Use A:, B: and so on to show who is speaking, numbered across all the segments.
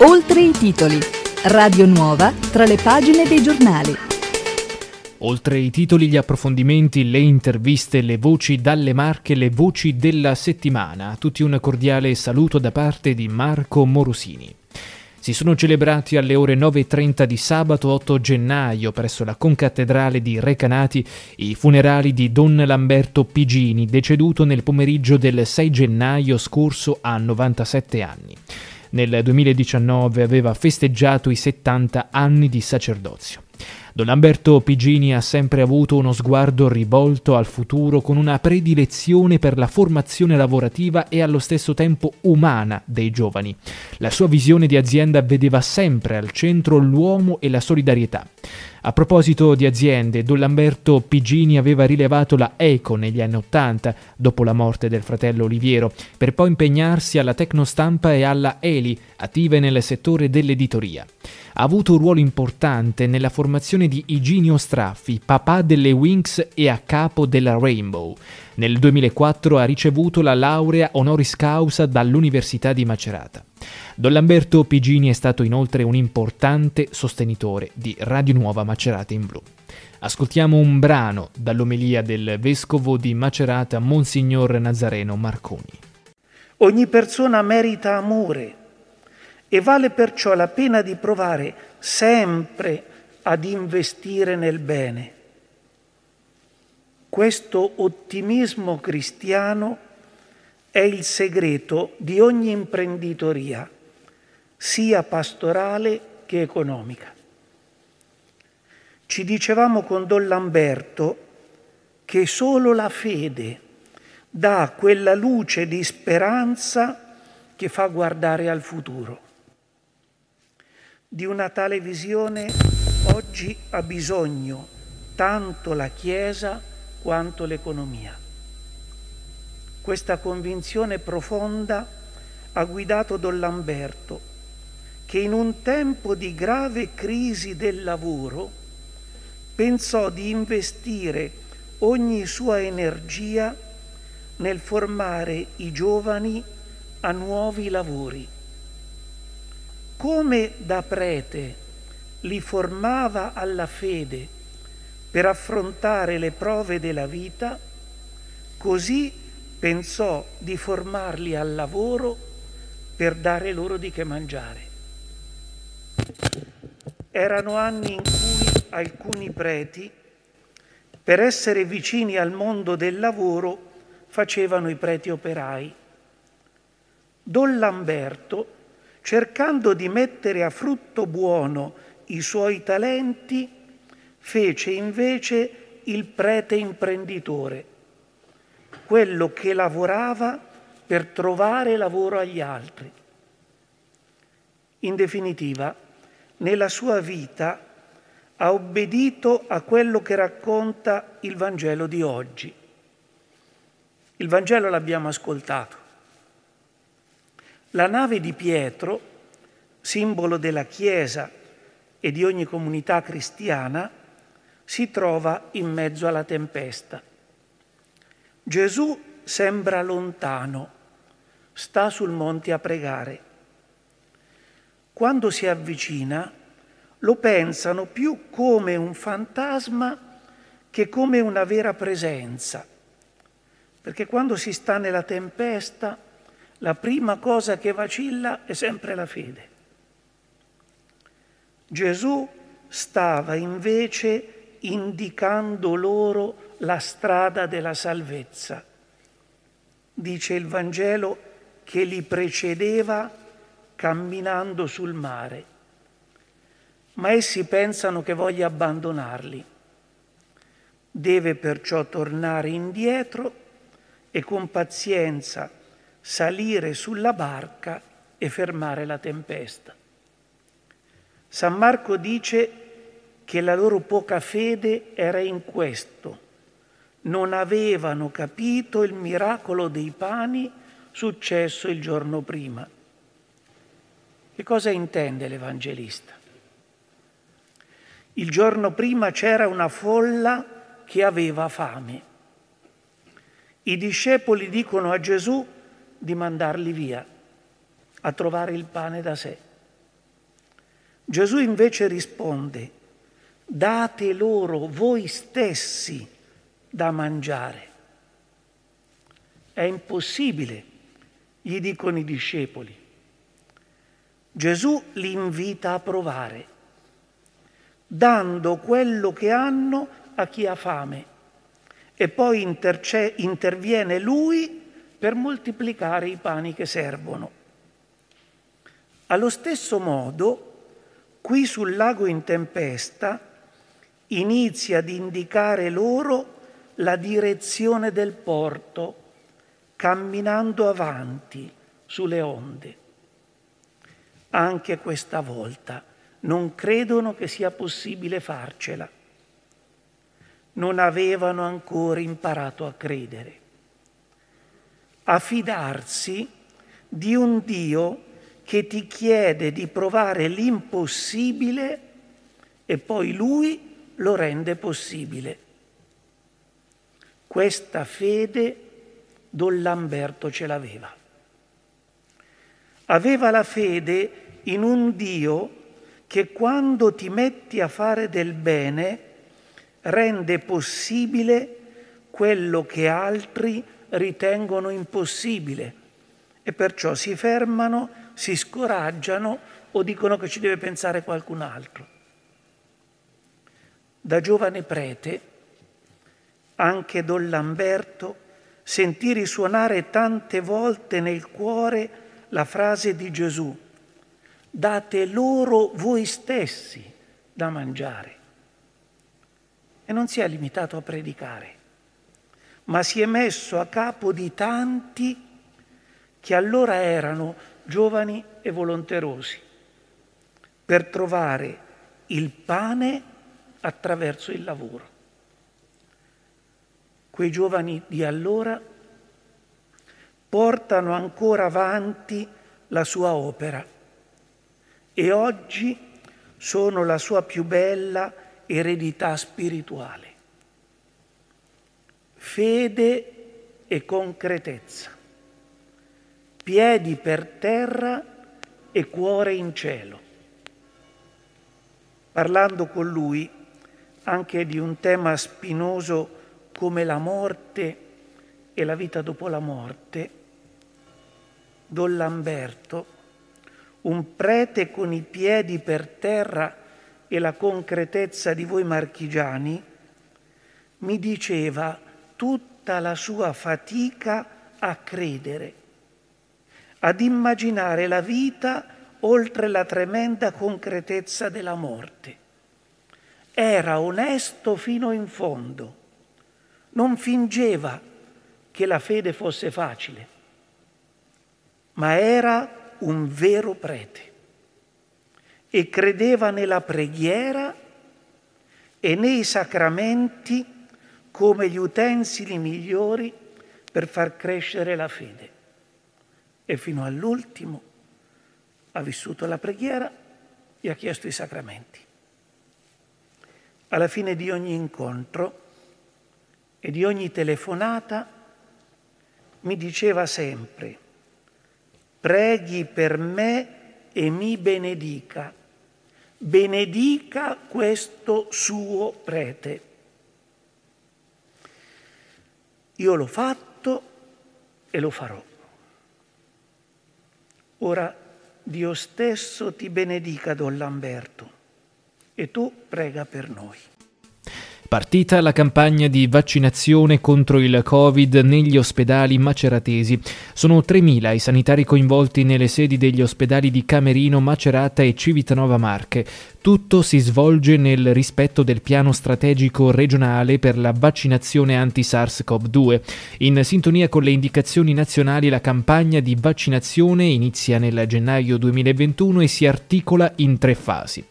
A: Oltre i titoli. Radio Nuova tra le pagine dei giornali.
B: Oltre i titoli, gli approfondimenti, le interviste, le voci dalle marche, le voci della settimana. A tutti un cordiale saluto da parte di Marco Morosini. Si sono celebrati alle ore 9.30 di sabato 8 gennaio presso la concattedrale di Recanati i funerali di Don Lamberto Pigini, deceduto nel pomeriggio del 6 gennaio scorso a 97 anni. Nel 2019 aveva festeggiato i 70 anni di sacerdozio. Don Lamberto Pigini ha sempre avuto uno sguardo rivolto al futuro con una predilezione per la formazione lavorativa e allo stesso tempo umana dei giovani. La sua visione di azienda vedeva sempre al centro l'uomo e la solidarietà. A proposito di aziende, Don Lamberto Pigini aveva rilevato la Eco negli anni Ottanta, dopo la morte del fratello Oliviero, per poi impegnarsi alla Tecnostampa e alla Eli, attive nel settore dell'editoria ha avuto un ruolo importante nella formazione di Iginio Straffi, papà delle Wings e a capo della Rainbow. Nel 2004 ha ricevuto la laurea honoris causa dall'Università di Macerata. Don Lamberto Pigini è stato inoltre un importante sostenitore di Radio Nuova Macerata in Blu. Ascoltiamo un brano dall'omelia del vescovo di Macerata, Monsignor Nazareno Marconi.
C: Ogni persona merita amore e vale perciò la pena di provare sempre ad investire nel bene. Questo ottimismo cristiano è il segreto di ogni imprenditoria, sia pastorale che economica. Ci dicevamo con Don Lamberto che solo la fede dà quella luce di speranza che fa guardare al futuro. Di una tale visione oggi ha bisogno tanto la Chiesa quanto l'economia. Questa convinzione profonda ha guidato Don Lamberto, che in un tempo di grave crisi del lavoro pensò di investire ogni sua energia nel formare i giovani a nuovi lavori come da prete li formava alla fede per affrontare le prove della vita, così pensò di formarli al lavoro per dare loro di che mangiare. Erano anni in cui alcuni preti, per essere vicini al mondo del lavoro, facevano i preti operai. Don Lamberto cercando di mettere a frutto buono i suoi talenti, fece invece il prete imprenditore, quello che lavorava per trovare lavoro agli altri. In definitiva, nella sua vita ha obbedito a quello che racconta il Vangelo di oggi. Il Vangelo l'abbiamo ascoltato. La nave di Pietro, simbolo della Chiesa e di ogni comunità cristiana, si trova in mezzo alla tempesta. Gesù sembra lontano, sta sul monte a pregare. Quando si avvicina, lo pensano più come un fantasma che come una vera presenza, perché quando si sta nella tempesta la prima cosa che vacilla è sempre la fede. Gesù stava invece indicando loro la strada della salvezza. Dice il Vangelo che li precedeva camminando sul mare, ma essi pensano che voglia abbandonarli. Deve perciò tornare indietro e con pazienza salire sulla barca e fermare la tempesta. San Marco dice che la loro poca fede era in questo. Non avevano capito il miracolo dei pani successo il giorno prima. Che cosa intende l'Evangelista? Il giorno prima c'era una folla che aveva fame. I discepoli dicono a Gesù di mandarli via a trovare il pane da sé. Gesù invece risponde, date loro voi stessi da mangiare. È impossibile, gli dicono i discepoli. Gesù li invita a provare, dando quello che hanno a chi ha fame e poi interce- interviene lui per moltiplicare i pani che servono. Allo stesso modo, qui sul lago in tempesta inizia ad indicare loro la direzione del porto, camminando avanti sulle onde. Anche questa volta non credono che sia possibile farcela. Non avevano ancora imparato a credere, a fidarsi di un Dio che ti chiede di provare l'impossibile e poi Lui lo rende possibile. Questa fede Don Lamberto ce l'aveva. Aveva la fede in un Dio che quando ti metti a fare del bene rende possibile quello che altri ritengono impossibile e perciò si fermano, si scoraggiano o dicono che ci deve pensare qualcun altro. Da giovane prete, anche Don Lamberto sentì risuonare tante volte nel cuore la frase di Gesù, date loro voi stessi da mangiare. E non si è limitato a predicare, ma si è messo a capo di tanti che allora erano giovani e volonterosi, per trovare il pane attraverso il lavoro quei giovani di allora portano ancora avanti la sua opera e oggi sono la sua più bella eredità spirituale. Fede e concretezza, piedi per terra e cuore in cielo. Parlando con lui anche di un tema spinoso come la morte e la vita dopo la morte, Don Lamberto, un prete con i piedi per terra e la concretezza di voi marchigiani, mi diceva tutta la sua fatica a credere, ad immaginare la vita oltre la tremenda concretezza della morte. Era onesto fino in fondo non fingeva che la fede fosse facile, ma era un vero prete e credeva nella preghiera e nei sacramenti come gli utensili migliori per far crescere la fede. E fino all'ultimo ha vissuto la preghiera e ha chiesto i sacramenti. Alla fine di ogni incontro e di ogni telefonata mi diceva sempre, preghi per me e mi benedica, benedica questo suo prete. Io l'ho fatto e lo farò. Ora Dio stesso ti benedica, Don Lamberto, e tu prega per noi.
B: Partita la campagna di vaccinazione contro il Covid negli ospedali maceratesi. Sono 3.000 i sanitari coinvolti nelle sedi degli ospedali di Camerino, Macerata e Civitanova Marche. Tutto si svolge nel rispetto del piano strategico regionale per la vaccinazione anti-SARS-CoV-2. In sintonia con le indicazioni nazionali la campagna di vaccinazione inizia nel gennaio 2021 e si articola in tre fasi.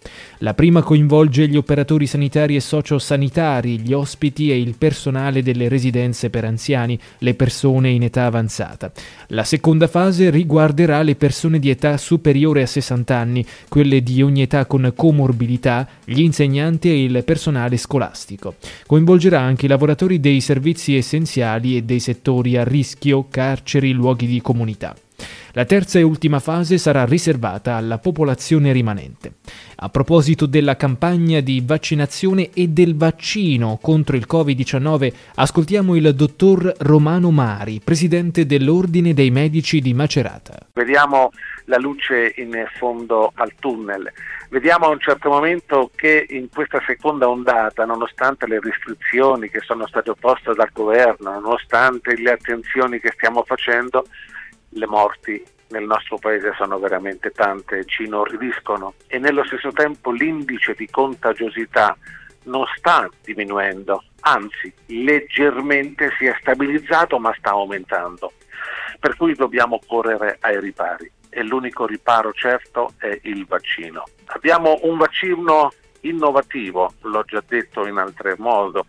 B: La prima coinvolge gli operatori sanitari e sociosanitari, gli ospiti e il personale delle residenze per anziani, le persone in età avanzata. La seconda fase riguarderà le persone di età superiore a 60 anni, quelle di ogni età con comorbidità, gli insegnanti e il personale scolastico. Coinvolgerà anche i lavoratori dei servizi essenziali e dei settori a rischio, carceri, luoghi di comunità. La terza e ultima fase sarà riservata alla popolazione rimanente. A proposito della campagna di vaccinazione e del vaccino contro il Covid-19, ascoltiamo il dottor Romano Mari, presidente dell'Ordine dei Medici di Macerata.
D: Vediamo la luce in fondo al tunnel. Vediamo a un certo momento che in questa seconda ondata, nonostante le restrizioni che sono state opposte dal governo, nonostante le attenzioni che stiamo facendo, le morti nel nostro paese sono veramente tante, ci inorridiscono e nello stesso tempo l'indice di contagiosità non sta diminuendo, anzi leggermente si è stabilizzato ma sta aumentando. Per cui dobbiamo correre ai ripari e l'unico riparo certo è il vaccino. Abbiamo un vaccino innovativo, l'ho già detto in altro modo.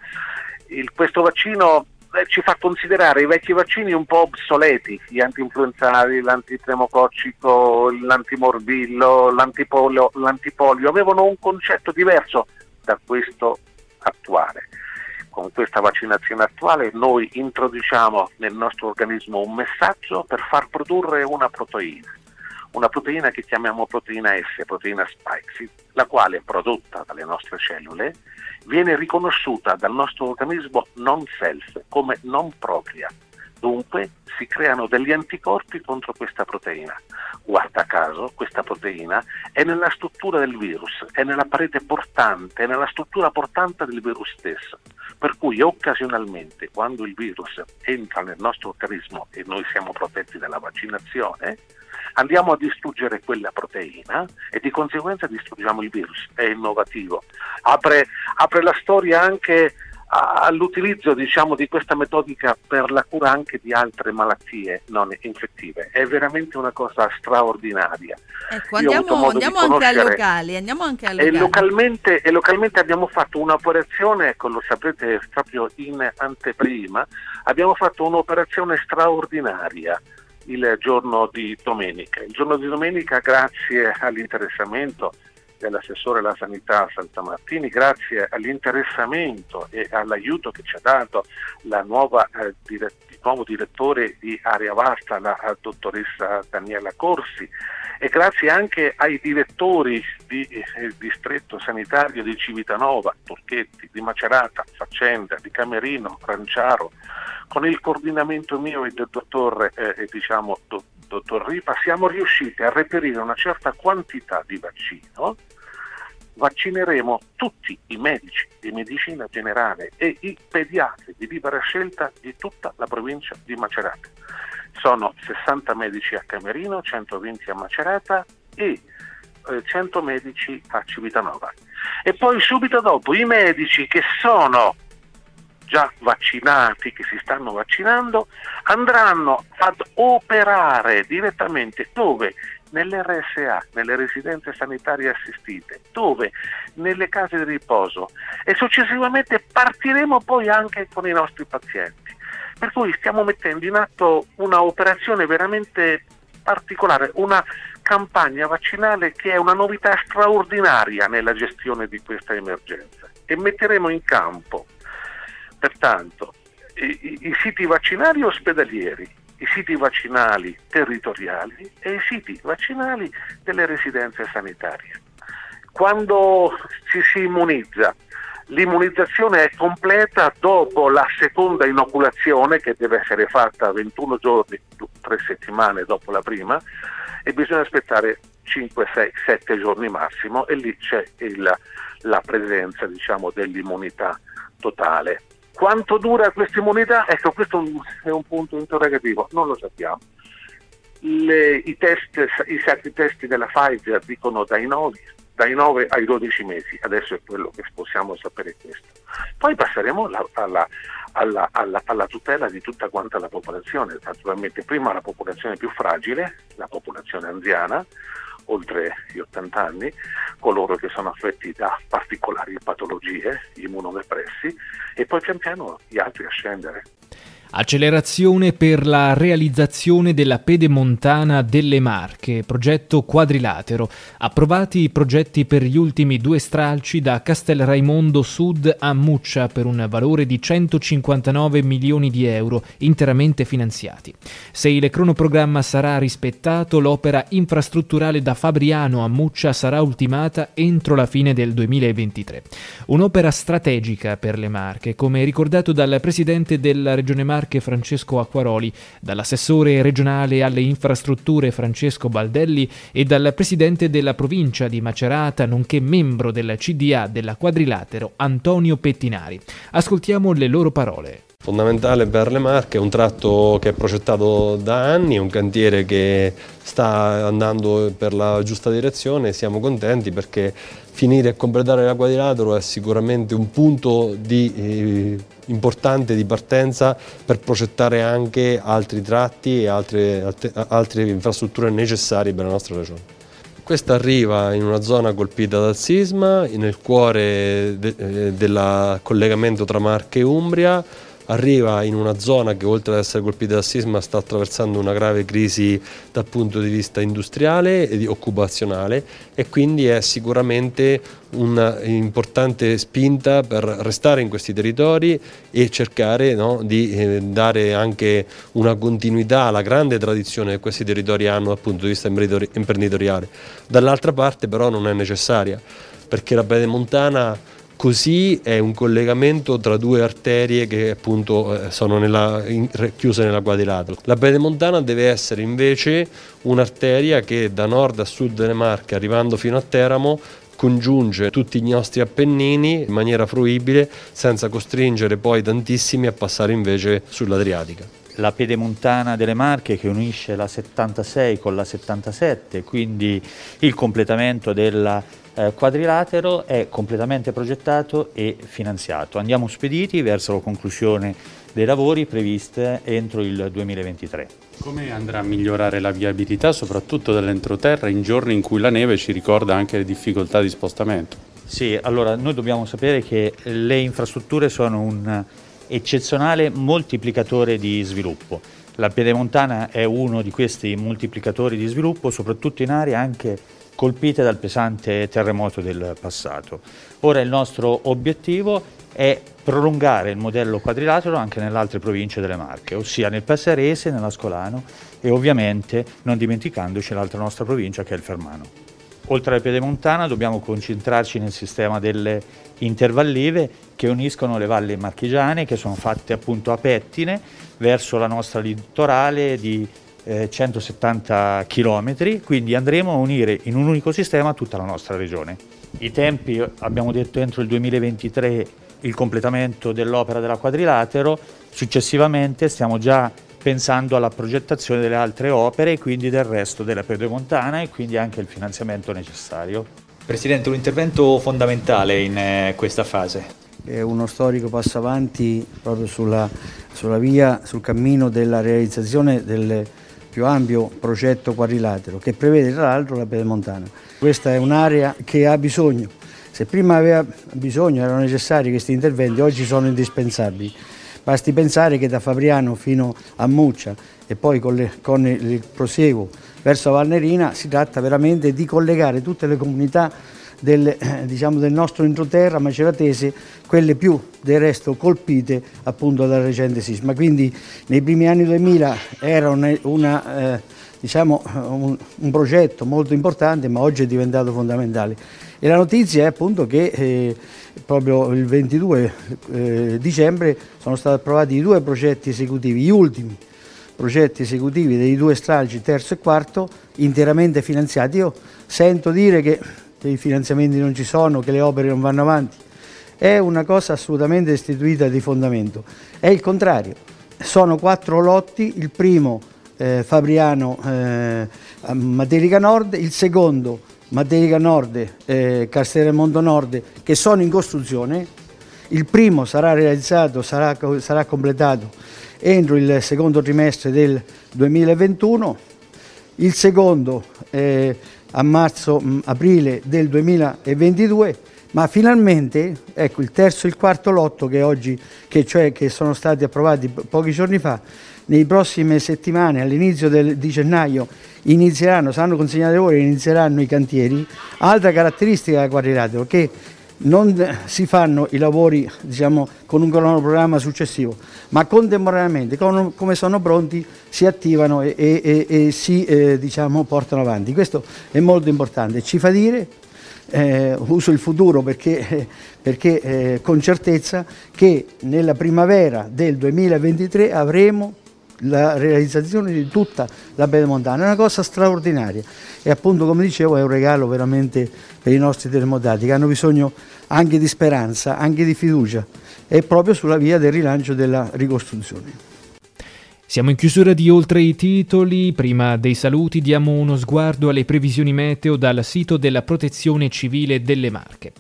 D: Il, questo vaccino ci fa considerare i vecchi vaccini un po' obsoleti, gli antinfluenzali, l'antipneumococcico, l'antimorbillo, l'antipolio, l'antipolio, avevano un concetto diverso da questo attuale. Con questa vaccinazione attuale noi introduciamo nel nostro organismo un messaggio per far produrre una proteina una proteina che chiamiamo proteina S, proteina spike, la quale prodotta dalle nostre cellule viene riconosciuta dal nostro organismo non self come non propria. Dunque si creano degli anticorpi contro questa proteina. Guarda caso, questa proteina è nella struttura del virus, è nella parete portante, è nella struttura portante del virus stesso. Per cui occasionalmente quando il virus entra nel nostro organismo e noi siamo protetti dalla vaccinazione, andiamo a distruggere quella proteina e di conseguenza distruggiamo il virus. È innovativo. Apre, apre la storia anche all'utilizzo diciamo, di questa metodica per la cura anche di altre malattie non infettive. È veramente una cosa straordinaria.
E: Ecco, andiamo, andiamo anche a locali. Andiamo anche a locali.
D: E, localmente, e localmente abbiamo fatto un'operazione, ecco, lo sapete proprio in anteprima, abbiamo fatto un'operazione straordinaria il giorno di domenica. Il giorno di domenica, grazie all'interessamento dell'assessore alla sanità Santa Martini, grazie all'interessamento e all'aiuto che ci ha dato la nuova, eh, dire, il nuovo direttore di Area Vasta, la dottoressa Daniela Corsi, e grazie anche ai direttori di eh, distretto sanitario di Civitanova, Torchetti, di Macerata, Faccenda, di Camerino, Ranciaro, con il coordinamento mio e del dottor, eh, diciamo, do, dottor Ripa, siamo riusciti a reperire una certa quantità di vaccino. Vaccineremo tutti i medici di medicina generale e i pediatri di libera scelta di tutta la provincia di Macerata. Sono 60 medici a Camerino, 120 a Macerata e 100 eh, medici a Civitanova. E poi subito dopo i medici che sono già vaccinati, che si stanno vaccinando, andranno ad operare direttamente dove? Nelle RSA, nelle residenze sanitarie assistite, dove? Nelle case di riposo e successivamente partiremo poi anche con i nostri pazienti. Per cui stiamo mettendo in atto una operazione veramente particolare, una campagna vaccinale che è una novità straordinaria nella gestione di questa emergenza e metteremo in campo Pertanto, i, i siti vaccinali ospedalieri, i siti vaccinali territoriali e i siti vaccinali delle residenze sanitarie. Quando ci si immunizza, l'immunizzazione è completa dopo la seconda inoculazione che deve essere fatta 21 giorni, 3 settimane dopo la prima e bisogna aspettare 5, 6, 7 giorni massimo e lì c'è il, la presenza diciamo, dell'immunità totale. Quanto dura questa immunità? Ecco, questo è un punto interrogativo, non lo sappiamo. Le, i, test, I sette test della Pfizer dicono dai 9, dai 9 ai 12 mesi, adesso è quello che possiamo sapere questo. Poi passeremo alla, alla, alla, alla, alla tutela di tutta quanta la popolazione, naturalmente prima la popolazione più fragile, la popolazione anziana, oltre gli 80 anni, coloro che sono affetti da particolari patologie, immunodepressi, e poi pian piano gli altri a scendere.
B: Accelerazione per la realizzazione della pedemontana delle Marche, progetto quadrilatero. Approvati i progetti per gli ultimi due stralci da Castelraimondo Sud a Muccia per un valore di 159 milioni di euro, interamente finanziati. Se il cronoprogramma sarà rispettato, l'opera infrastrutturale da Fabriano a Muccia sarà ultimata entro la fine del 2023. Un'opera strategica per le Marche, come ricordato dal presidente della Regione Marche Marche Francesco Acquaroli, dall'assessore regionale alle infrastrutture Francesco Baldelli e dal presidente della provincia di Macerata, nonché membro del CDA della Quadrilatero Antonio Pettinari. Ascoltiamo le loro parole.
F: Fondamentale per le Marche, è un tratto che è progettato da anni, è un cantiere che sta andando per la giusta direzione, siamo contenti perché finire e completare la quadrilatero è sicuramente un punto di, eh, importante di partenza per progettare anche altri tratti e altre, altre, altre infrastrutture necessarie per la nostra regione. Questa arriva in una zona colpita dal sisma, nel cuore de, eh, del collegamento tra Marche e Umbria, arriva in una zona che oltre ad essere colpita dal sisma sta attraversando una grave crisi dal punto di vista industriale e occupazionale e quindi è sicuramente un'importante spinta per restare in questi territori e cercare no, di eh, dare anche una continuità alla grande tradizione che questi territori hanno dal punto di vista imprenditoriale. Dall'altra parte però non è necessaria perché la Pedemontana Così è un collegamento tra due arterie che appunto eh, sono nella, in, chiuse nella quadrilatero. La Pedemontana deve essere invece un'arteria che da nord a sud delle Marche, arrivando fino a Teramo, congiunge tutti i nostri Appennini in maniera fruibile senza costringere poi tantissimi a passare invece sull'Adriatica
G: la pedemontana delle Marche che unisce la 76 con la 77, quindi il completamento della eh, quadrilatero è completamente progettato e finanziato. Andiamo spediti verso la conclusione dei lavori previste entro il 2023.
H: Come andrà a migliorare la viabilità soprattutto dell'entroterra in giorni in cui la neve ci ricorda anche le difficoltà di spostamento?
G: Sì, allora noi dobbiamo sapere che le infrastrutture sono un eccezionale moltiplicatore di sviluppo. La Pedemontana è uno di questi moltiplicatori di sviluppo, soprattutto in aree anche colpite dal pesante terremoto del passato. Ora il nostro obiettivo è prolungare il modello quadrilatero anche nelle altre province delle Marche, ossia nel Passarese, nell'Ascolano e ovviamente non dimenticandoci l'altra nostra provincia che è il Fermano. Oltre alla Piedemontana dobbiamo concentrarci nel sistema delle intervallive che uniscono le valli marchigiane che sono fatte appunto a pettine verso la nostra litorale di 170 km, quindi andremo a unire in un unico sistema tutta la nostra regione. I tempi, abbiamo detto entro il 2023 il completamento dell'opera della quadrilatero, successivamente stiamo già pensando alla progettazione delle altre opere e quindi del resto della pedemontana e quindi anche il finanziamento necessario.
I: Presidente, un intervento fondamentale in eh, questa fase.
J: È uno storico passo avanti proprio sulla, sulla via, sul cammino della realizzazione delle più ampio progetto quadrilatero che prevede tra l'altro la Pedemontana. Questa è un'area che ha bisogno, se prima aveva bisogno, erano necessari questi interventi, oggi sono indispensabili. Basti pensare che da Fabriano fino a Muccia e poi con, le, con il prosieguo verso Valnerina si tratta veramente di collegare tutte le comunità del, diciamo, del nostro entroterra maceratese, quelle più del resto colpite appunto dal recente sisma. Quindi nei primi anni 2000 era una, una, eh, diciamo, un, un, progetto molto importante ma oggi è diventato fondamentale. E la notizia è appunto che eh, proprio il 22 eh, dicembre sono stati approvati i due progetti esecutivi, gli ultimi progetti esecutivi dei due stralci terzo e quarto interamente finanziati. Io sento dire che i finanziamenti non ci sono, che le opere non vanno avanti. È una cosa assolutamente istituita di fondamento. È il contrario. Sono quattro lotti, il primo eh, Fabriano eh, Materica Nord, il secondo Materica Nord eh, Castellamonto Nord che sono in costruzione. Il primo sarà realizzato, sarà, sarà completato entro il secondo trimestre del 2021 il secondo eh, a marzo-aprile mm, del 2022 ma finalmente ecco il terzo e il quarto lotto che oggi che, cioè, che sono stati approvati pochi giorni fa nei prossime settimane all'inizio di gennaio inizieranno saranno consegnati lavori e inizieranno i cantieri altra caratteristica della quadrilatero che non si fanno i lavori diciamo, con un cronoprogramma successivo, ma contemporaneamente, con, come sono pronti, si attivano e, e, e si eh, diciamo, portano avanti. Questo è molto importante, ci fa dire eh, uso il futuro perché, perché eh, con certezza che nella primavera del 2023 avremo la realizzazione di tutta la Pedemontana, è una cosa straordinaria. E appunto come dicevo è un regalo veramente per i nostri terremotati che hanno bisogno anche di speranza, anche di fiducia. E proprio sulla via del rilancio della ricostruzione.
B: Siamo in chiusura di Oltre i titoli, prima dei saluti diamo uno sguardo alle previsioni meteo dal sito della Protezione Civile delle Marche.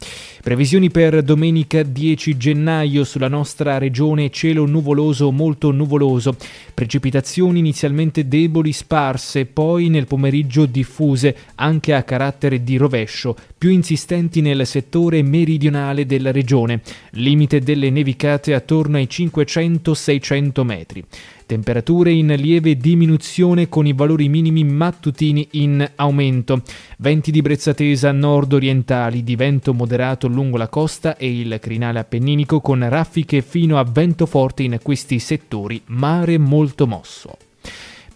B: Previsioni per domenica 10 gennaio sulla nostra regione cielo nuvoloso molto nuvoloso, precipitazioni inizialmente deboli sparse, poi nel pomeriggio diffuse anche a carattere di rovescio, più insistenti nel settore meridionale della regione, limite delle nevicate attorno ai 500-600 metri. Temperature in lieve diminuzione con i valori minimi mattutini in aumento. Venti di brezzatesa nord-orientali di vento moderato lungo la costa e il crinale appenninico con raffiche fino a vento forte in questi settori, mare molto mosso.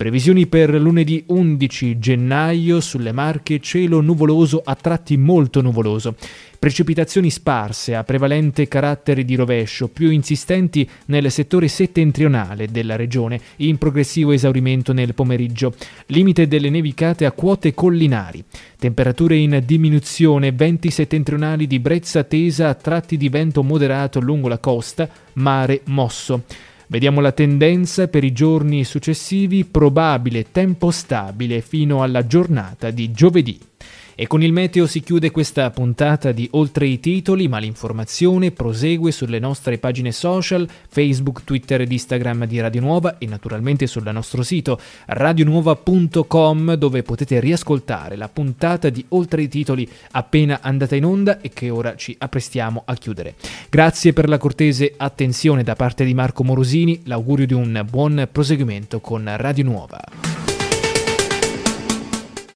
B: Previsioni per lunedì 11 gennaio sulle Marche cielo nuvoloso a tratti molto nuvoloso. Precipitazioni sparse a prevalente carattere di rovescio, più insistenti nel settore settentrionale della regione, in progressivo esaurimento nel pomeriggio. Limite delle nevicate a quote collinari. Temperature in diminuzione, venti settentrionali di brezza tesa a tratti di vento moderato lungo la costa, mare mosso. Vediamo la tendenza per i giorni successivi, probabile tempo stabile fino alla giornata di giovedì. E con il meteo si chiude questa puntata di Oltre i titoli, ma l'informazione prosegue sulle nostre pagine social, Facebook, Twitter ed Instagram di Radio Nuova e naturalmente sul nostro sito radionuova.com dove potete riascoltare la puntata di Oltre i titoli appena andata in onda e che ora ci apprestiamo a chiudere. Grazie per la cortese attenzione da parte di Marco Morosini, l'augurio di un buon proseguimento con Radio Nuova.